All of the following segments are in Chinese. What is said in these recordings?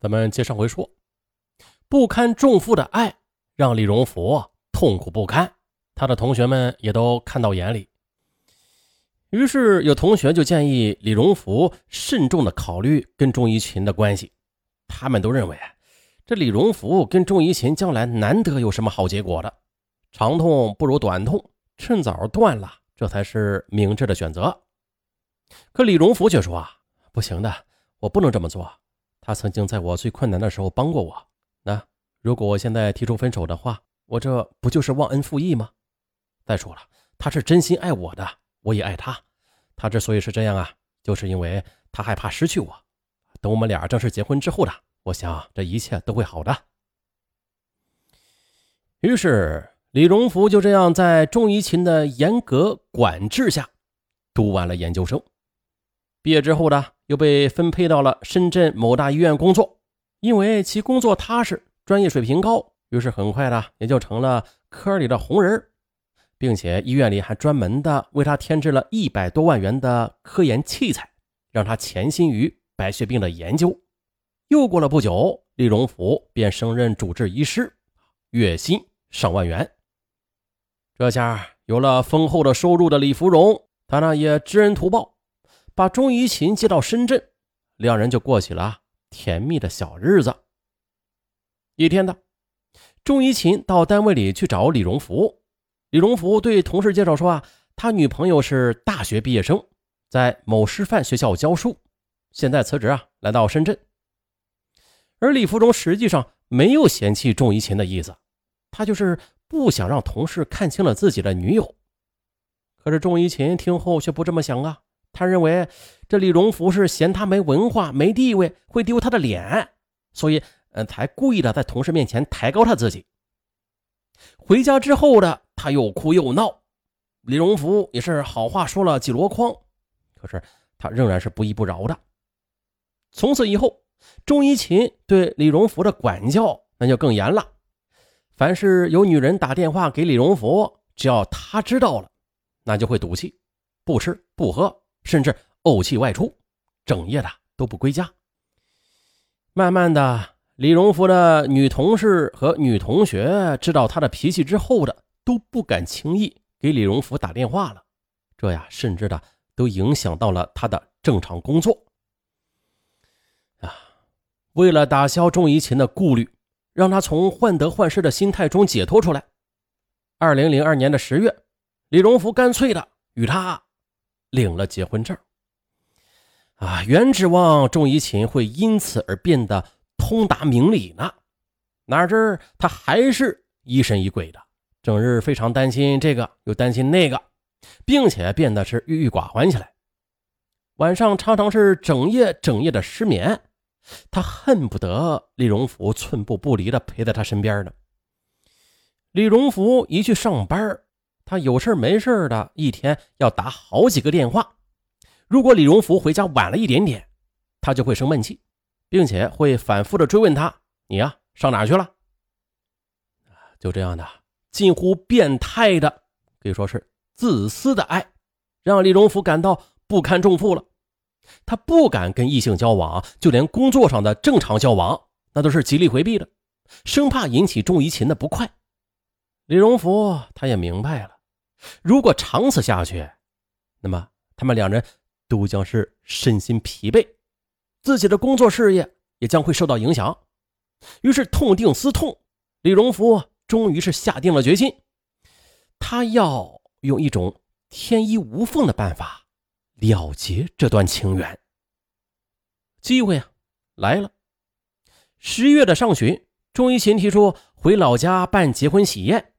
咱们接上回说，不堪重负的爱让李荣福痛苦不堪，他的同学们也都看到眼里。于是有同学就建议李荣福慎重的考虑跟钟怡琴的关系。他们都认为，这李荣福跟钟怡琴将来难得有什么好结果的，长痛不如短痛，趁早断了，这才是明智的选择。可李荣福却说：“啊，不行的，我不能这么做。他曾经在我最困难的时候帮过我。那如果我现在提出分手的话，我这不就是忘恩负义吗？再说了，他是真心爱我的。”我也爱他，他之所以是这样啊，就是因为他害怕失去我。等我们俩正式结婚之后的，我想这一切都会好的。于是李荣福就这样在钟怡琴的严格管制下读完了研究生。毕业之后呢，又被分配到了深圳某大医院工作，因为其工作踏实，专业水平高，于是很快的也就成了科里的红人。并且医院里还专门的为他添置了一百多万元的科研器材，让他潜心于白血病的研究。又过了不久，李荣福便升任主治医师，月薪上万元。这下有了丰厚的收入的李芙蓉，他呢也知恩图报，把钟怡琴接到深圳，两人就过起了甜蜜的小日子。一天的，钟怡琴到单位里去找李荣福。李荣福对同事介绍说：“啊，他女朋友是大学毕业生，在某师范学校教书，现在辞职啊，来到深圳。而李福忠实际上没有嫌弃钟怡琴的意思，他就是不想让同事看清了自己的女友。可是钟怡琴听后却不这么想啊，他认为这李荣福是嫌他没文化、没地位，会丢他的脸，所以嗯，才故意的在同事面前抬高他自己。回家之后的。”他又哭又闹，李荣福也是好话说了几箩筐，可是他仍然是不依不饶的。从此以后，钟怡琴对李荣福的管教那就更严了。凡是有女人打电话给李荣福，只要他知道了，那就会赌气，不吃不喝，甚至怄气外出，整夜的都不归家。慢慢的，李荣福的女同事和女同学知道他的脾气之后的。都不敢轻易给李荣福打电话了，这呀，甚至的都影响到了他的正常工作。啊，为了打消钟怡琴的顾虑，让他从患得患失的心态中解脱出来，二零零二年的十月，李荣福干脆的与他领了结婚证。啊，原指望钟怡琴会因此而变得通达明理呢，哪知他还是疑神疑鬼的。整日非常担心这个，又担心那个，并且变得是郁郁寡欢起来。晚上常常是整夜整夜的失眠，他恨不得李荣福寸步不离的陪在他身边呢。李荣福一去上班，他有事没事的，一天要打好几个电话。如果李荣福回家晚了一点点，他就会生闷气，并且会反复的追问他：“你呀，上哪去了？”就这样的。近乎变态的，可以说是自私的爱，让李荣福感到不堪重负了。他不敢跟异性交往，就连工作上的正常交往，那都是极力回避的，生怕引起钟怡琴的不快。李荣福他也明白了，如果长此下去，那么他们两人都将是身心疲惫，自己的工作事业也将会受到影响。于是痛定思痛，李荣福。终于是下定了决心，他要用一种天衣无缝的办法了结这段情缘。机会啊，来了！十月的上旬，钟怡琴提出回老家办结婚喜宴，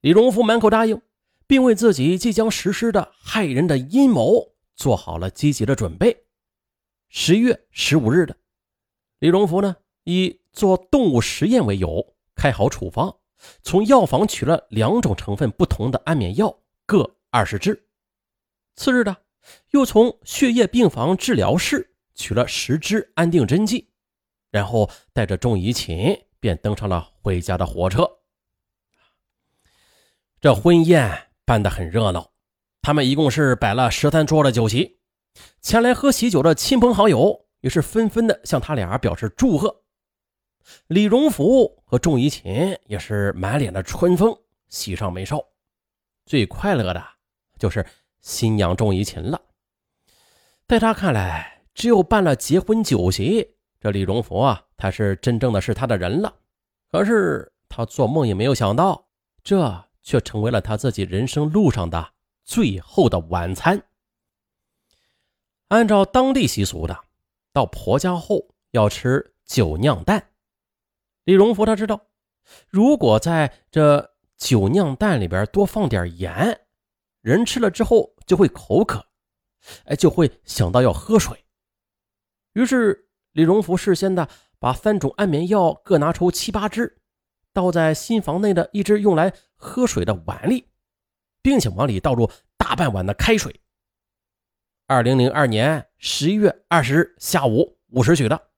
李荣福满口答应，并为自己即将实施的害人的阴谋做好了积极的准备。十月十五日的，李荣福呢，以做动物实验为由，开好处方。从药房取了两种成分不同的安眠药，各二十支。次日的，又从血液病房治疗室取了十支安定针剂，然后带着钟怡琴便登上了回家的火车。这婚宴办得很热闹，他们一共是摆了十三桌的酒席，前来喝喜酒的亲朋好友也是纷纷的向他俩表示祝贺，李荣福和钟怡琴也是满脸的春风，喜上眉梢。最快乐的就是新娘钟怡琴了。在他看来，只有办了结婚酒席，这李荣福啊，才是真正的是他的人了。可是他做梦也没有想到，这却成为了他自己人生路上的最后的晚餐。按照当地习俗的，到婆家后要吃酒酿蛋。李荣福他知道，如果在这酒酿蛋里边多放点盐，人吃了之后就会口渴，哎，就会想到要喝水。于是李荣福事先的把三种安眠药各拿出七八支，倒在新房内的一只用来喝水的碗里，并且往里倒入大半碗的开水。二零零二年十一月二十日下午五时许的，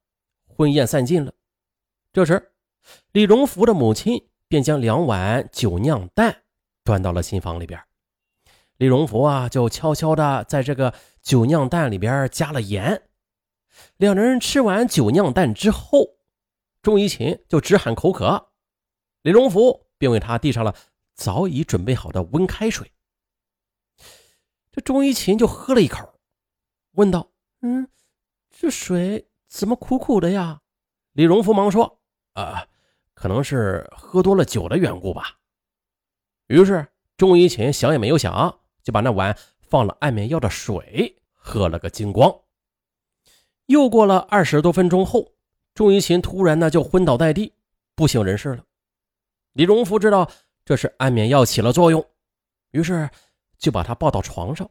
婚宴散尽了。这时。李荣福的母亲便将两碗酒酿蛋端到了新房里边。李荣福啊，就悄悄的在这个酒酿蛋里边加了盐。两人吃完酒酿蛋之后，钟怡琴就直喊口渴，李荣福便为他递上了早已准备好的温开水。这钟怡琴就喝了一口，问道：“嗯，这水怎么苦苦的呀？”李荣福忙说：“啊。”可能是喝多了酒的缘故吧。于是钟一琴想也没有想，就把那碗放了安眠药的水喝了个精光。又过了二十多分钟后，钟一琴突然呢就昏倒在地，不省人事了。李荣福知道这是安眠药起了作用，于是就把他抱到床上。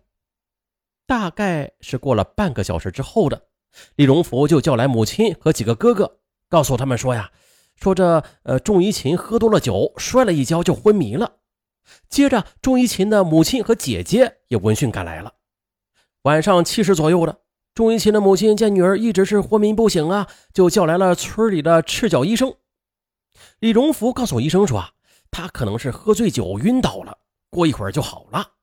大概是过了半个小时之后的，李荣福就叫来母亲和几个哥哥，告诉他们说呀。说这，呃，钟怡琴喝多了酒，摔了一跤就昏迷了。接着，钟怡琴的母亲和姐姐也闻讯赶来了。晚上七时左右的，钟怡琴的母亲见女儿一直是昏迷不醒啊，就叫来了村里的赤脚医生。李荣福告诉医生说，他可能是喝醉酒晕倒了，过一会儿就好了。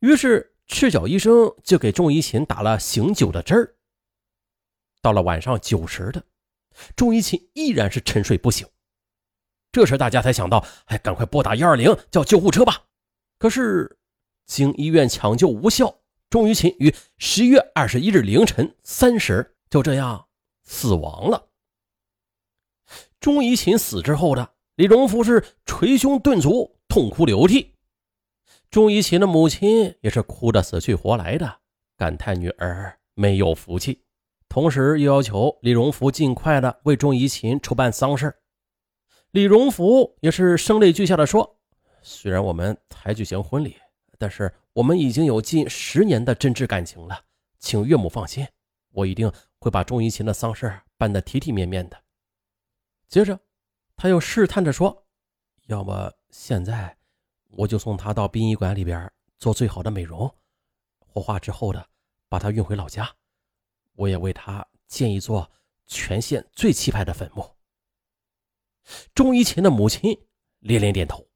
于是，赤脚医生就给钟怡琴打了醒酒的针儿。到了晚上九时的。钟一琴依然是沉睡不醒，这时大家才想到，哎，赶快拨打幺二零叫救护车吧。可是经医院抢救无效，钟一琴于十一月二十一日凌晨三时就这样死亡了。钟怡琴死之后的李荣福是捶胸顿足，痛哭流涕。钟怡琴的母亲也是哭得死去活来的，感叹女儿没有福气。同时又要求李荣福尽快的为钟怡琴筹办丧事。李荣福也是声泪俱下的说：“虽然我们才举行婚礼，但是我们已经有近十年的真挚感情了，请岳母放心，我一定会把钟怡琴的丧事办得体体面面的。”接着，他又试探着说：“要么现在我就送她到殡仪馆里边做最好的美容，火化之后的把她运回老家。”我也为他建一座全县最气派的坟墓。钟一琴的母亲连连点头，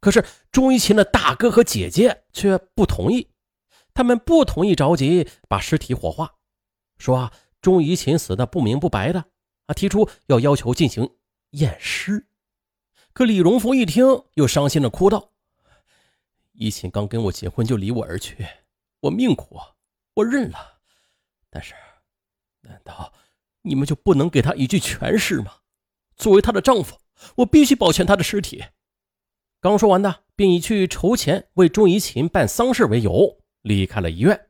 可是钟一琴的大哥和姐姐却不同意，他们不同意着急把尸体火化，说钟一琴死的不明不白的，提出要要求进行验尸。可李荣福一听，又伤心的哭道：“一琴刚跟我结婚就离我而去，我命苦，我认了。”但是，难道你们就不能给他一句全尸吗？作为她的丈夫，我必须保全她的尸体。刚说完呢，便以去筹钱为钟怡琴办丧事为由离开了医院。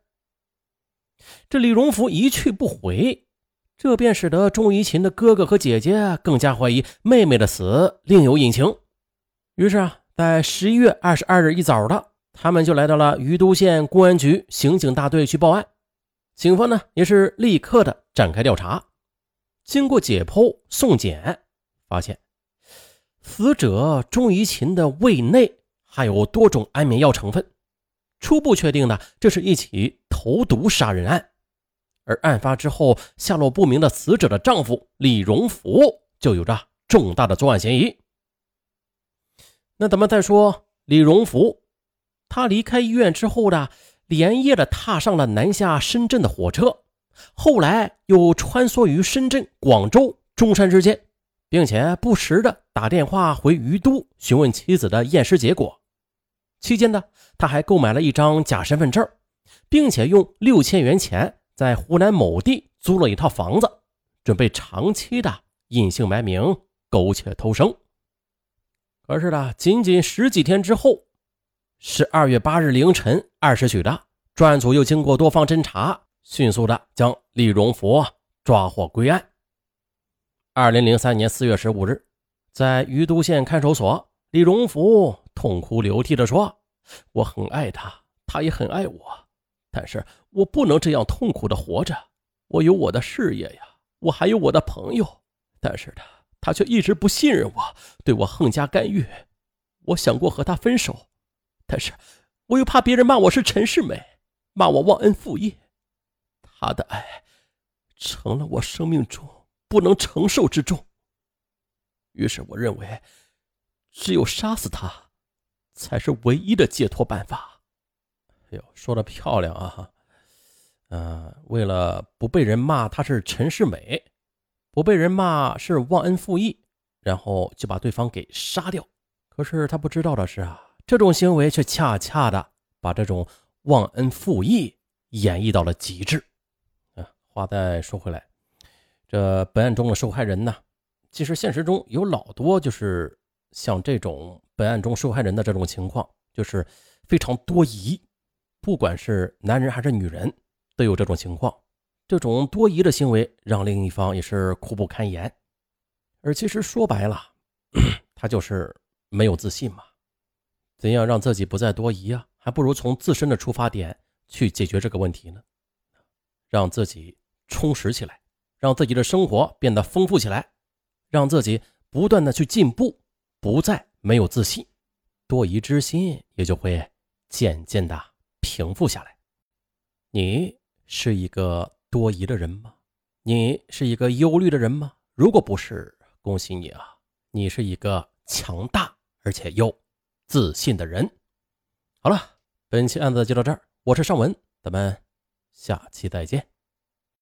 这李荣福一去不回，这便使得钟怡琴的哥哥和姐姐更加怀疑妹妹的死另有隐情。于是啊，在十一月二十二日一早的，他们就来到了于都县公安局刑警大队去报案。警方呢也是立刻的展开调查，经过解剖送检，发现死者钟怡琴的胃内含有多种安眠药成分，初步确定呢这是一起投毒杀人案，而案发之后下落不明的死者的丈夫李荣福就有着重大的作案嫌疑。那咱们再说李荣福，他离开医院之后呢。连夜的踏上了南下深圳的火车，后来又穿梭于深圳、广州、中山之间，并且不时的打电话回于都询问妻子的验尸结果。期间呢，他还购买了一张假身份证，并且用六千元钱在湖南某地租了一套房子，准备长期的隐姓埋名苟且偷生。可是呢，仅仅十几天之后，十二月八日凌晨二时许的，专案组又经过多方侦查，迅速的将李荣福抓获归案。二零零三年四月十五日，在于都县看守所，李荣福。痛哭流涕地说：“我很爱他，他也很爱我，但是我不能这样痛苦的活着。我有我的事业呀，我还有我的朋友，但是他他却一直不信任我，对我横加干预。我想过和他分手，但是我又怕别人骂我是陈世美，骂我忘恩负义。他的爱成了我生命中不能承受之重。于是我认为，只有杀死他。”才是唯一的解脱办法。哎呦，说的漂亮啊！嗯，为了不被人骂他是陈世美，不被人骂是忘恩负义，然后就把对方给杀掉。可是他不知道的是啊，这种行为却恰恰的把这种忘恩负义演绎到了极致。啊，话再说回来，这本案中的受害人呢，其实现实中有老多就是像这种。本案中受害人的这种情况就是非常多疑，不管是男人还是女人，都有这种情况。这种多疑的行为让另一方也是苦不堪言。而其实说白了，他就是没有自信嘛。怎样让自己不再多疑啊？还不如从自身的出发点去解决这个问题呢？让自己充实起来，让自己的生活变得丰富起来，让自己不断的去进步，不再。没有自信，多疑之心也就会渐渐的平复下来。你是一个多疑的人吗？你是一个忧虑的人吗？如果不是，恭喜你啊，你是一个强大而且又自信的人。好了，本期案子就到这儿，我是尚文，咱们下期再见。